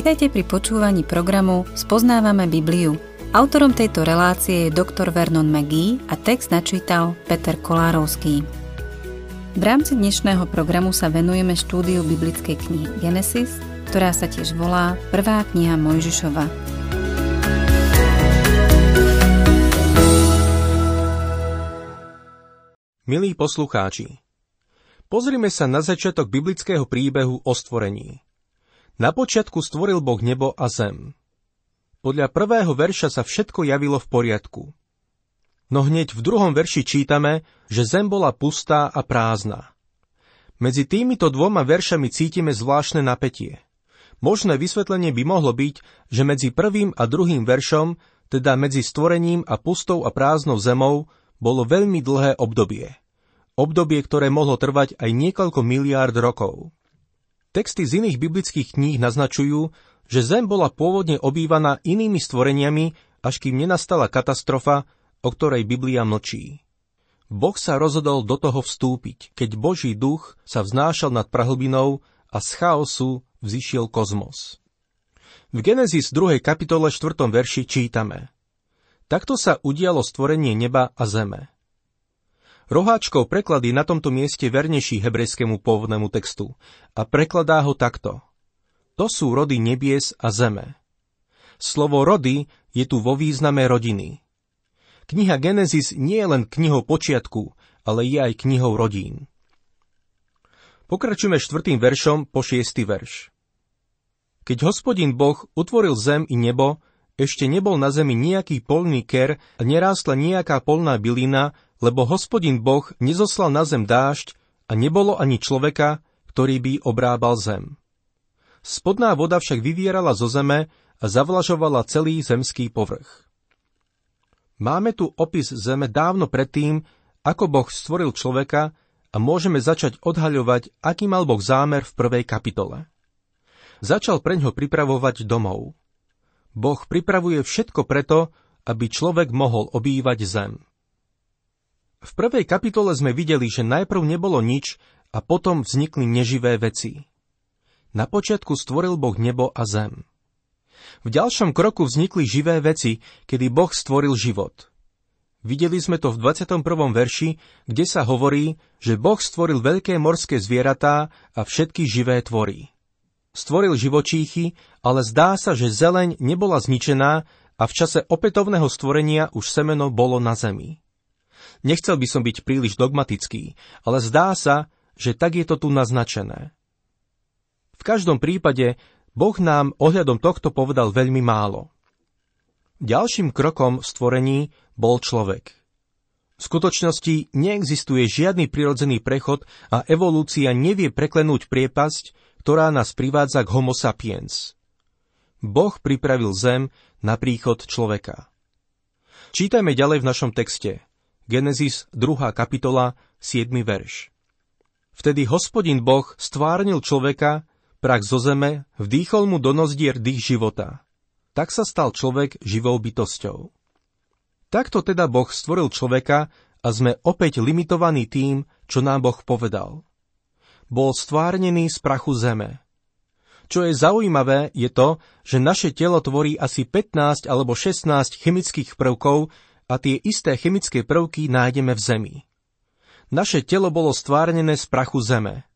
Vitajte pri počúvaní programu Spoznávame Bibliu. Autorom tejto relácie je dr. Vernon McGee a text načítal Peter Kolárovský. V rámci dnešného programu sa venujeme štúdiu biblickej knihy Genesis, ktorá sa tiež volá Prvá kniha Mojžišova. Milí poslucháči, pozrime sa na začiatok biblického príbehu o stvorení. Na počiatku stvoril Boh nebo a zem. Podľa prvého verša sa všetko javilo v poriadku. No hneď v druhom verši čítame, že zem bola pustá a prázdna. Medzi týmito dvoma veršami cítime zvláštne napätie. Možné vysvetlenie by mohlo byť, že medzi prvým a druhým veršom, teda medzi stvorením a pustou a prázdnou zemou, bolo veľmi dlhé obdobie. Obdobie, ktoré mohlo trvať aj niekoľko miliárd rokov. Texty z iných biblických kníh naznačujú, že Zem bola pôvodne obývaná inými stvoreniami, až kým nenastala katastrofa, o ktorej Biblia mlčí. Boh sa rozhodol do toho vstúpiť, keď Boží duch sa vznášal nad prahlbinou a z chaosu vzýšiel kozmos. V Genesis 2. kapitole 4. verši čítame Takto sa udialo stvorenie neba a zeme. Roháčkov preklad na tomto mieste vernejší hebrejskému pôvodnému textu a prekladá ho takto. To sú rody nebies a zeme. Slovo rody je tu vo význame rodiny. Kniha Genesis nie je len knihou počiatku, ale je aj knihou rodín. Pokračujeme štvrtým veršom po šiestý verš. Keď hospodin Boh utvoril zem i nebo, ešte nebol na zemi nejaký polný ker a nerástla nejaká polná bylina, lebo hospodin Boh nezoslal na zem dážď a nebolo ani človeka, ktorý by obrábal zem. Spodná voda však vyvierala zo zeme a zavlažovala celý zemský povrch. Máme tu opis zeme dávno predtým, ako Boh stvoril človeka a môžeme začať odhaľovať, aký mal Boh zámer v prvej kapitole. Začal preňho pripravovať domov. Boh pripravuje všetko preto, aby človek mohol obývať zem. V prvej kapitole sme videli, že najprv nebolo nič a potom vznikli neživé veci. Na počiatku stvoril Boh nebo a zem. V ďalšom kroku vznikli živé veci, kedy Boh stvoril život. Videli sme to v 21. verši, kde sa hovorí, že Boh stvoril veľké morské zvieratá a všetky živé tvory. Stvoril živočíchy, ale zdá sa, že zeleň nebola zničená a v čase opätovného stvorenia už semeno bolo na zemi. Nechcel by som byť príliš dogmatický, ale zdá sa, že tak je to tu naznačené. V každom prípade Boh nám ohľadom tohto povedal veľmi málo. Ďalším krokom v stvorení bol človek. V skutočnosti neexistuje žiadny prirodzený prechod a evolúcia nevie preklenúť priepasť, ktorá nás privádza k homo sapiens. Boh pripravil zem na príchod človeka. Čítajme ďalej v našom texte. Genesis 2. kapitola, 7. verš. Vtedy hospodin Boh stvárnil človeka, prach zo zeme, vdýchol mu do nozdier dých života. Tak sa stal človek živou bytosťou. Takto teda Boh stvoril človeka a sme opäť limitovaní tým, čo nám Boh povedal. Bol stvárnený z prachu zeme. Čo je zaujímavé, je to, že naše telo tvorí asi 15 alebo 16 chemických prvkov, a tie isté chemické prvky nájdeme v Zemi. Naše telo bolo stvárnené z prachu Zeme.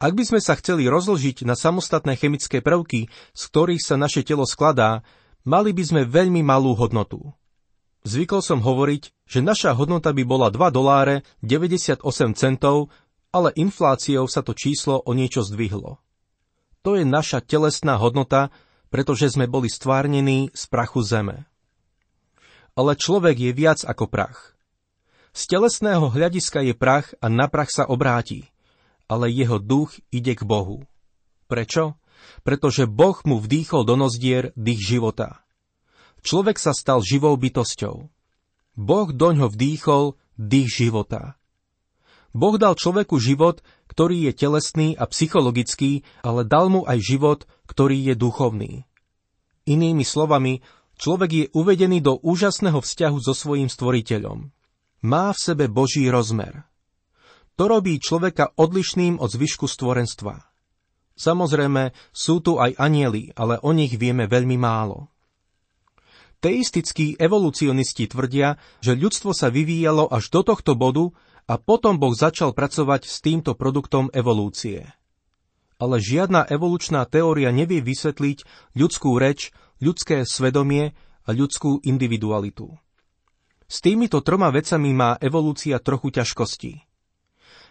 Ak by sme sa chceli rozložiť na samostatné chemické prvky, z ktorých sa naše telo skladá, mali by sme veľmi malú hodnotu. Zvykol som hovoriť, že naša hodnota by bola 2 doláre 98 centov, ale infláciou sa to číslo o niečo zdvihlo. To je naša telesná hodnota, pretože sme boli stvárnení z prachu zeme ale človek je viac ako prach. Z telesného hľadiska je prach a na prach sa obráti, ale jeho duch ide k Bohu. Prečo? Pretože Boh mu vdýchol do nozdier dých života. Človek sa stal živou bytosťou. Boh doňho vdýchol dých života. Boh dal človeku život, ktorý je telesný a psychologický, ale dal mu aj život, ktorý je duchovný. Inými slovami, Človek je uvedený do úžasného vzťahu so svojím stvoriteľom. Má v sebe Boží rozmer. To robí človeka odlišným od zvyšku stvorenstva. Samozrejme, sú tu aj anieli, ale o nich vieme veľmi málo. Teistickí evolucionisti tvrdia, že ľudstvo sa vyvíjalo až do tohto bodu a potom Boh začal pracovať s týmto produktom evolúcie. Ale žiadna evolučná teória nevie vysvetliť ľudskú reč, ľudské svedomie a ľudskú individualitu. S týmito troma vecami má evolúcia trochu ťažkostí.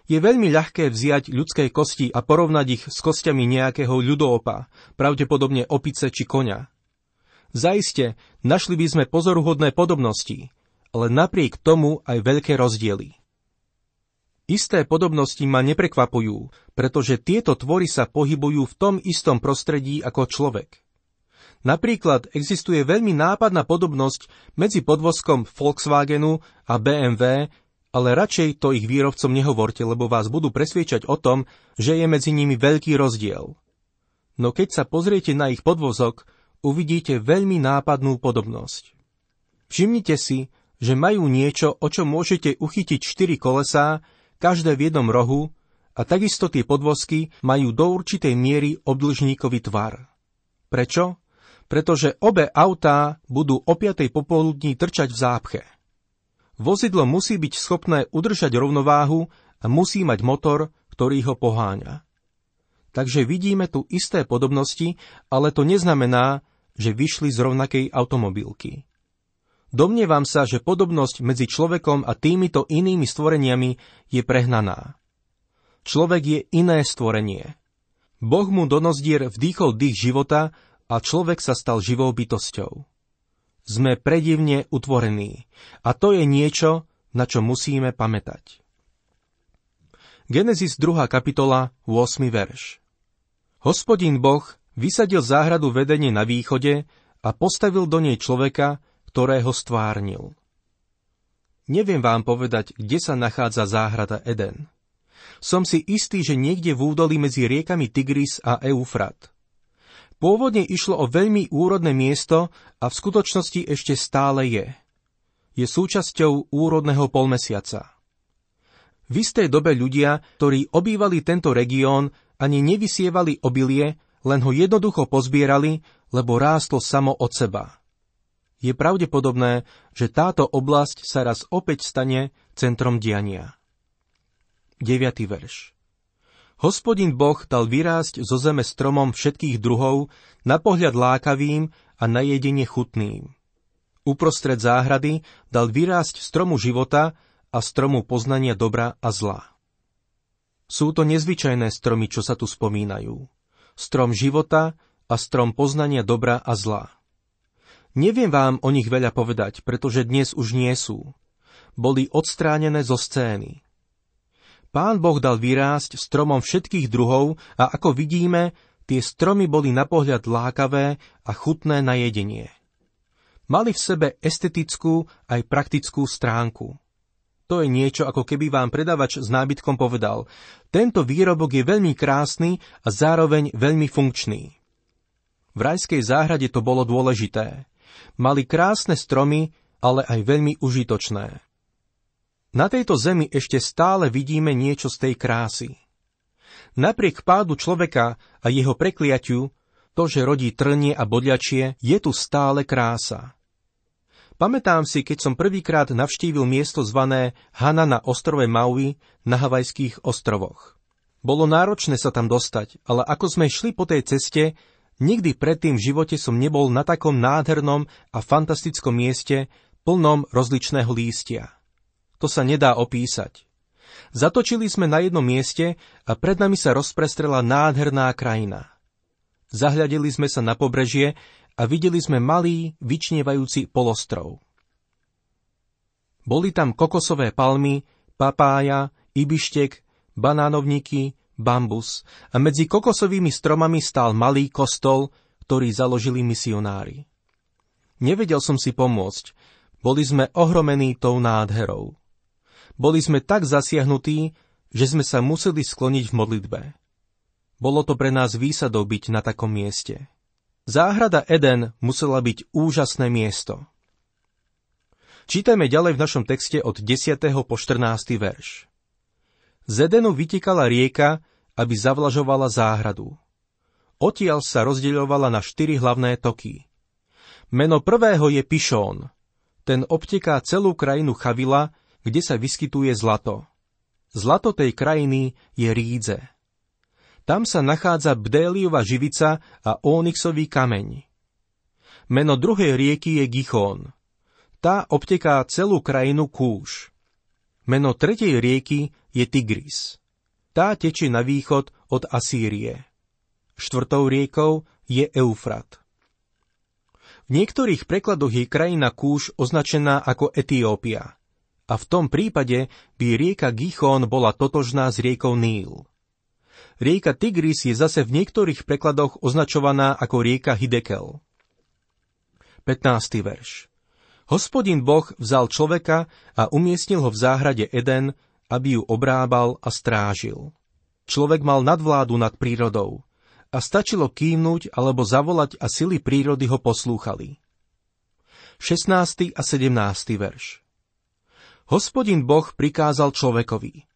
Je veľmi ľahké vziať ľudské kosti a porovnať ich s kostiami nejakého ľudoopa, pravdepodobne opice či konia. Zaiste, našli by sme pozoruhodné podobnosti, ale napriek tomu aj veľké rozdiely. Isté podobnosti ma neprekvapujú, pretože tieto tvory sa pohybujú v tom istom prostredí ako človek. Napríklad existuje veľmi nápadná podobnosť medzi podvozkom Volkswagenu a BMW ale radšej to ich výrobcom nehovorte, lebo vás budú presviečať o tom, že je medzi nimi veľký rozdiel. No keď sa pozriete na ich podvozok, uvidíte veľmi nápadnú podobnosť. Všimnite si, že majú niečo, o čo môžete uchytiť štyri kolesá, každé v jednom rohu, a takisto tie podvozky majú do určitej miery obdlžníkový tvar. Prečo? Pretože obe autá budú o 5. popoludní trčať v zápche. Vozidlo musí byť schopné udržať rovnováhu a musí mať motor, ktorý ho poháňa. Takže vidíme tu isté podobnosti, ale to neznamená, že vyšli z rovnakej automobilky. Domnievam sa, že podobnosť medzi človekom a týmito inými stvoreniami je prehnaná. Človek je iné stvorenie. Boh mu do nozdier vdýchol dých života a človek sa stal živou bytosťou sme predivne utvorení. A to je niečo, na čo musíme pamätať. Genesis 2. kapitola, 8. verš. Hospodin Boh vysadil záhradu vedenie na východe a postavil do nej človeka, ktorého stvárnil. Neviem vám povedať, kde sa nachádza záhrada Eden. Som si istý, že niekde v údolí medzi riekami Tigris a Eufrat – Pôvodne išlo o veľmi úrodné miesto a v skutočnosti ešte stále je. Je súčasťou úrodného polmesiaca. V istej dobe ľudia, ktorí obývali tento región, ani nevysievali obilie, len ho jednoducho pozbierali, lebo rástlo samo od seba. Je pravdepodobné, že táto oblasť sa raz opäť stane centrom diania. 9. verš Hospodin Boh dal vyrásť zo zeme stromom všetkých druhov, na pohľad lákavým a na jedenie chutným. Uprostred záhrady dal vyrásť stromu života a stromu poznania dobra a zla. Sú to nezvyčajné stromy, čo sa tu spomínajú. Strom života a strom poznania dobra a zla. Neviem vám o nich veľa povedať, pretože dnes už nie sú. Boli odstránené zo scény. Pán Boh dal vyrásť stromom všetkých druhov a ako vidíme, tie stromy boli na pohľad lákavé a chutné na jedenie. Mali v sebe estetickú aj praktickú stránku. To je niečo, ako keby vám predavač s nábytkom povedal, tento výrobok je veľmi krásny a zároveň veľmi funkčný. V rajskej záhrade to bolo dôležité. Mali krásne stromy, ale aj veľmi užitočné. Na tejto zemi ešte stále vidíme niečo z tej krásy. Napriek pádu človeka a jeho prekliatiu, to, že rodí trnie a bodľačie, je tu stále krása. Pamätám si, keď som prvýkrát navštívil miesto zvané Hana na ostrove Maui na Havajských ostrovoch. Bolo náročné sa tam dostať, ale ako sme šli po tej ceste, nikdy predtým v živote som nebol na takom nádhernom a fantastickom mieste, plnom rozličného lístia. To sa nedá opísať. Zatočili sme na jednom mieste a pred nami sa rozprestrela nádherná krajina. Zahľadili sme sa na pobrežie a videli sme malý, vyčnievajúci polostrov. Boli tam kokosové palmy, papája, ibištek, banánovníky, bambus a medzi kokosovými stromami stál malý kostol, ktorý založili misionári. Nevedel som si pomôcť, boli sme ohromení tou nádherou. Boli sme tak zasiahnutí, že sme sa museli skloniť v modlitbe. Bolo to pre nás výsadou byť na takom mieste. Záhrada Eden musela byť úžasné miesto. Čítame ďalej v našom texte od 10. po 14. verš. Z Edenu vytekala rieka, aby zavlažovala záhradu. Odtiaľ sa rozdeľovala na štyri hlavné toky. Meno prvého je Pišón. Ten obteká celú krajinu Chavila, kde sa vyskytuje zlato. Zlato tej krajiny je rídze. Tam sa nachádza Bdéliova živica a ónixový kameň. Meno druhej rieky je Gichón. Tá obteká celú krajinu Kúš. Meno tretej rieky je Tigris. Tá tečie na východ od Asýrie. Štvrtou riekou je Eufrat. V niektorých prekladoch je krajina Kúš označená ako Etiópia. A v tom prípade by rieka Gichón bola totožná s riekou Níl. Rieka Tigris je zase v niektorých prekladoch označovaná ako rieka Hidekel. 15. verš Hospodin Boh vzal človeka a umiestnil ho v záhrade Eden, aby ju obrábal a strážil. Človek mal nadvládu nad prírodou a stačilo kývnuť alebo zavolať a sily prírody ho poslúchali. 16. a 17. verš Hospodin Boh prikázal človekovi.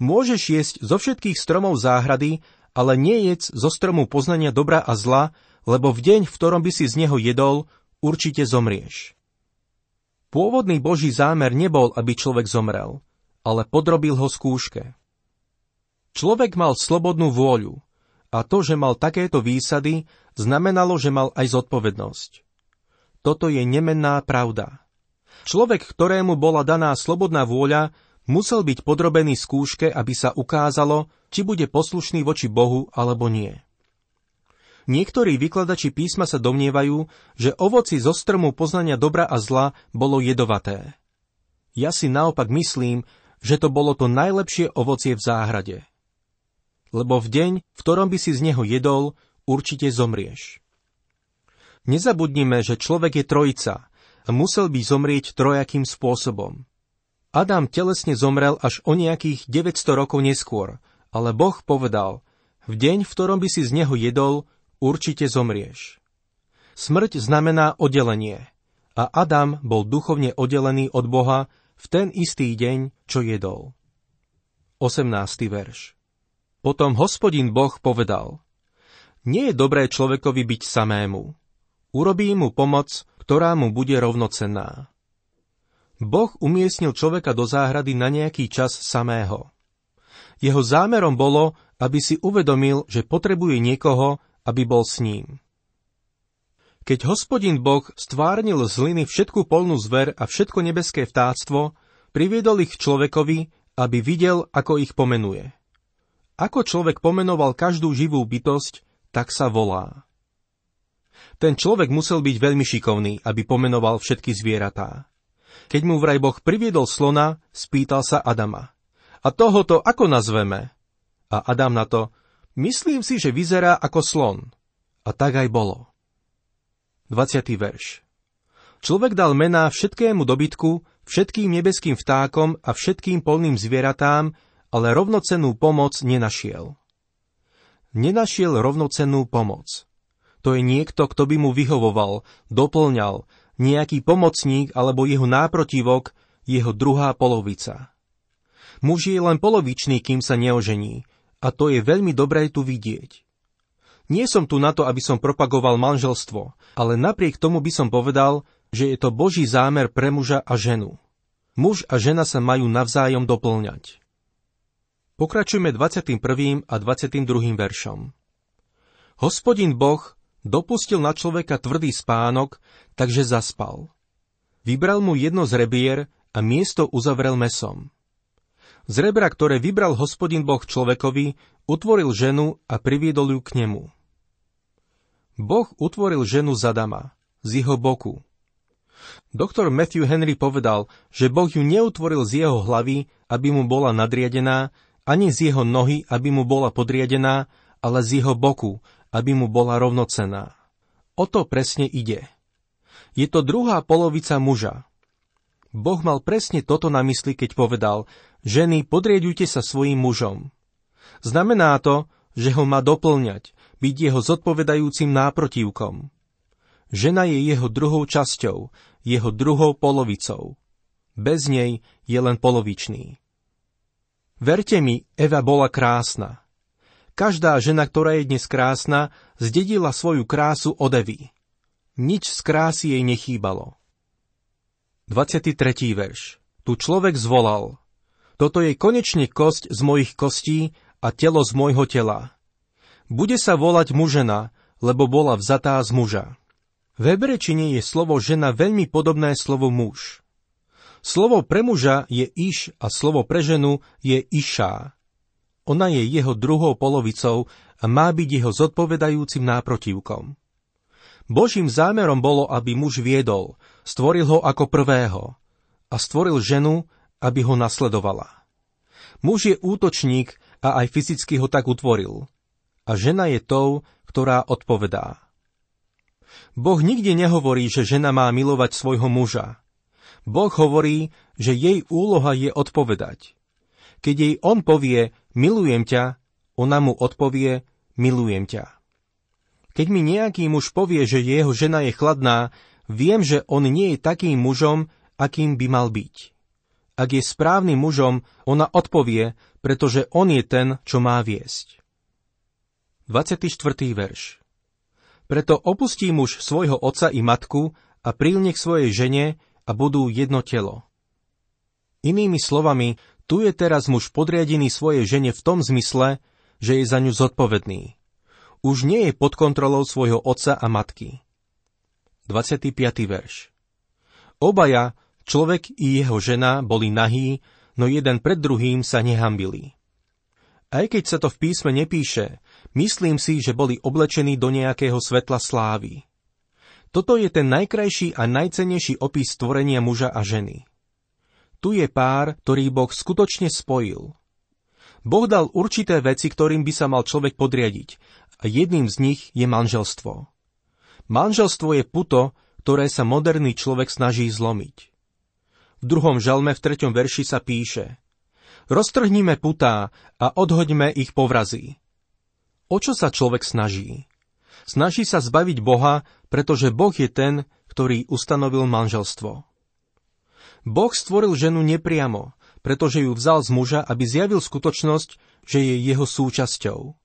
Môžeš jesť zo všetkých stromov záhrady, ale nejedz zo stromu poznania dobra a zla, lebo v deň, v ktorom by si z neho jedol, určite zomrieš. Pôvodný Boží zámer nebol, aby človek zomrel, ale podrobil ho skúške. Človek mal slobodnú vôľu, a to, že mal takéto výsady, znamenalo, že mal aj zodpovednosť. Toto je nemenná pravda. Človek, ktorému bola daná slobodná vôľa, musel byť podrobený skúške, aby sa ukázalo, či bude poslušný voči Bohu alebo nie. Niektorí vykladači písma sa domnievajú, že ovoci zo strmu poznania dobra a zla bolo jedovaté. Ja si naopak myslím, že to bolo to najlepšie ovocie v záhrade – lebo v deň, v ktorom by si z neho jedol, určite zomrieš. Nezabudnime, že človek je trojica a musel by zomrieť trojakým spôsobom. Adam telesne zomrel až o nejakých 900 rokov neskôr, ale Boh povedal, v deň, v ktorom by si z neho jedol, určite zomrieš. Smrť znamená oddelenie a Adam bol duchovne oddelený od Boha v ten istý deň, čo jedol. 18. verš potom hospodin Boh povedal, nie je dobré človekovi byť samému. Urobí mu pomoc, ktorá mu bude rovnocenná. Boh umiestnil človeka do záhrady na nejaký čas samého. Jeho zámerom bolo, aby si uvedomil, že potrebuje niekoho, aby bol s ním. Keď hospodin Boh stvárnil z hliny všetku polnú zver a všetko nebeské vtáctvo, priviedol ich človekovi, aby videl, ako ich pomenuje. Ako človek pomenoval každú živú bytosť, tak sa volá. Ten človek musel byť veľmi šikovný, aby pomenoval všetky zvieratá. Keď mu vraj Boh priviedol slona, spýtal sa Adama. A tohoto ako nazveme? A Adam na to, myslím si, že vyzerá ako slon. A tak aj bolo. 20. verš. Človek dal mená všetkému dobytku, všetkým nebeským vtákom a všetkým polným zvieratám, ale rovnocennú pomoc nenašiel. Nenašiel rovnocennú pomoc. To je niekto, kto by mu vyhovoval, doplňal, nejaký pomocník alebo jeho náprotivok, jeho druhá polovica. Muž je len polovičný, kým sa neožení, a to je veľmi dobré tu vidieť. Nie som tu na to, aby som propagoval manželstvo, ale napriek tomu by som povedal, že je to Boží zámer pre muža a ženu. Muž a žena sa majú navzájom doplňať. Pokračujme 21. a 22. veršom. Hospodin Boh dopustil na človeka tvrdý spánok, takže zaspal. Vybral mu jedno z rebier a miesto uzavrel mesom. Z rebra, ktoré vybral hospodin Boh človekovi, utvoril ženu a priviedol ju k nemu. Boh utvoril ženu z Adama, z jeho boku. Doktor Matthew Henry povedal, že Boh ju neutvoril z jeho hlavy, aby mu bola nadriadená, ani z jeho nohy, aby mu bola podriadená, ale z jeho boku, aby mu bola rovnocená. O to presne ide. Je to druhá polovica muža. Boh mal presne toto na mysli, keď povedal, ženy, podriedujte sa svojim mužom. Znamená to, že ho má doplňať, byť jeho zodpovedajúcim náprotivkom. Žena je jeho druhou časťou, jeho druhou polovicou. Bez nej je len polovičný. Verte mi, Eva bola krásna. Každá žena, ktorá je dnes krásna, zdedila svoju krásu od Evy. Nič z krásy jej nechýbalo. 23. verš. Tu človek zvolal. Toto je konečne kosť z mojich kostí a telo z môjho tela. Bude sa volať mužena, lebo bola vzatá z muža. V hebrečine je slovo žena veľmi podobné slovo muž. Slovo pre muža je iš a slovo pre ženu je išá. Ona je jeho druhou polovicou a má byť jeho zodpovedajúcim náprotivkom. Božím zámerom bolo, aby muž viedol, stvoril ho ako prvého a stvoril ženu, aby ho nasledovala. Muž je útočník a aj fyzicky ho tak utvoril. A žena je tou, ktorá odpovedá. Boh nikde nehovorí, že žena má milovať svojho muža, Boh hovorí, že jej úloha je odpovedať. Keď jej on povie, milujem ťa, ona mu odpovie, milujem ťa. Keď mi nejaký muž povie, že jeho žena je chladná, viem, že on nie je takým mužom, akým by mal byť. Ak je správnym mužom, ona odpovie, pretože on je ten, čo má viesť. 24. verš Preto opustí muž svojho otca i matku a prílne k svojej žene a budú jedno telo. Inými slovami, tu je teraz muž podriadený svojej žene v tom zmysle, že je za ňu zodpovedný. Už nie je pod kontrolou svojho otca a matky. 25. verš Obaja, človek i jeho žena, boli nahí, no jeden pred druhým sa nehambili. Aj keď sa to v písme nepíše, myslím si, že boli oblečení do nejakého svetla slávy. Toto je ten najkrajší a najcennejší opis stvorenia muža a ženy. Tu je pár, ktorý Boh skutočne spojil. Boh dal určité veci, ktorým by sa mal človek podriadiť a jedným z nich je manželstvo. Manželstvo je puto, ktoré sa moderný človek snaží zlomiť. V druhom žalme v treťom verši sa píše Roztrhnime putá a odhoďme ich povrazy. O čo sa človek snaží? Snaží sa zbaviť Boha, pretože Boh je ten, ktorý ustanovil manželstvo. Boh stvoril ženu nepriamo, pretože ju vzal z muža, aby zjavil skutočnosť, že je jeho súčasťou.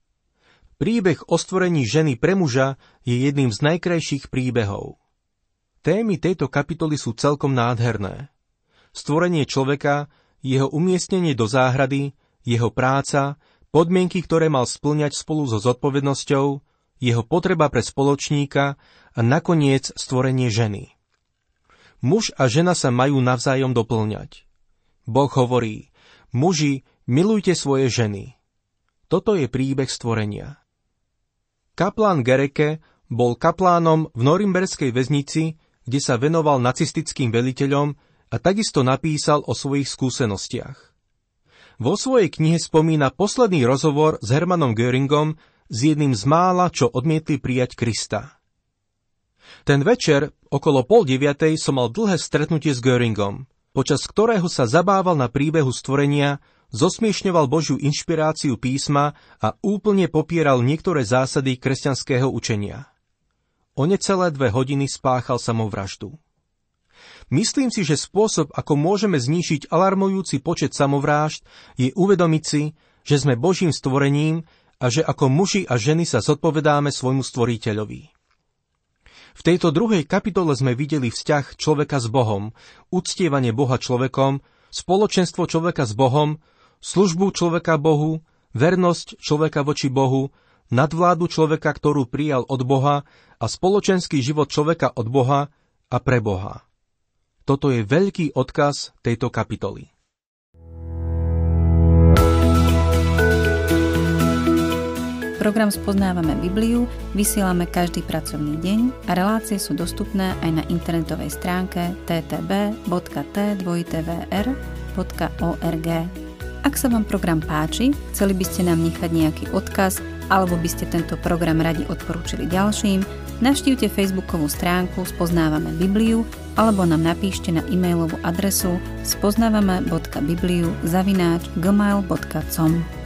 Príbeh o stvorení ženy pre muža je jedným z najkrajších príbehov. Témy tejto kapitoly sú celkom nádherné. Stvorenie človeka, jeho umiestnenie do záhrady, jeho práca, podmienky, ktoré mal splňať spolu so zodpovednosťou, jeho potreba pre spoločníka a nakoniec stvorenie ženy. Muž a žena sa majú navzájom doplňať. Boh hovorí, muži, milujte svoje ženy. Toto je príbeh stvorenia. Kaplán Gereke bol kaplánom v Norimberskej väznici, kde sa venoval nacistickým veliteľom a takisto napísal o svojich skúsenostiach. Vo svojej knihe spomína posledný rozhovor s Hermanom Göringom, s jedným z mála, čo odmietli prijať Krista. Ten večer, okolo pol deviatej, som mal dlhé stretnutie s Göringom, počas ktorého sa zabával na príbehu stvorenia, zosmiešňoval Božiu inšpiráciu písma a úplne popieral niektoré zásady kresťanského učenia. O necelé dve hodiny spáchal samovraždu. Myslím si, že spôsob, ako môžeme znížiť alarmujúci počet samovrážd, je uvedomiť si, že sme Božím stvorením a že ako muži a ženy sa zodpovedáme svojmu stvoriteľovi. V tejto druhej kapitole sme videli vzťah človeka s Bohom, uctievanie Boha človekom, spoločenstvo človeka s Bohom, službu človeka Bohu, vernosť človeka voči Bohu, nadvládu človeka, ktorú prijal od Boha a spoločenský život človeka od Boha a pre Boha. Toto je veľký odkaz tejto kapitoly. Program Spoznávame Bibliu vysielame každý pracovný deň a relácie sú dostupné aj na internetovej stránke ttb.t2tvr.org. Ak sa vám program páči, chceli by ste nám nechať nejaký odkaz alebo by ste tento program radi odporúčili ďalším, navštívte facebookovú stránku Spoznávame Bibliu alebo nám napíšte na e-mailovú adresu spoznávame.bibliu zavináč gmail.com.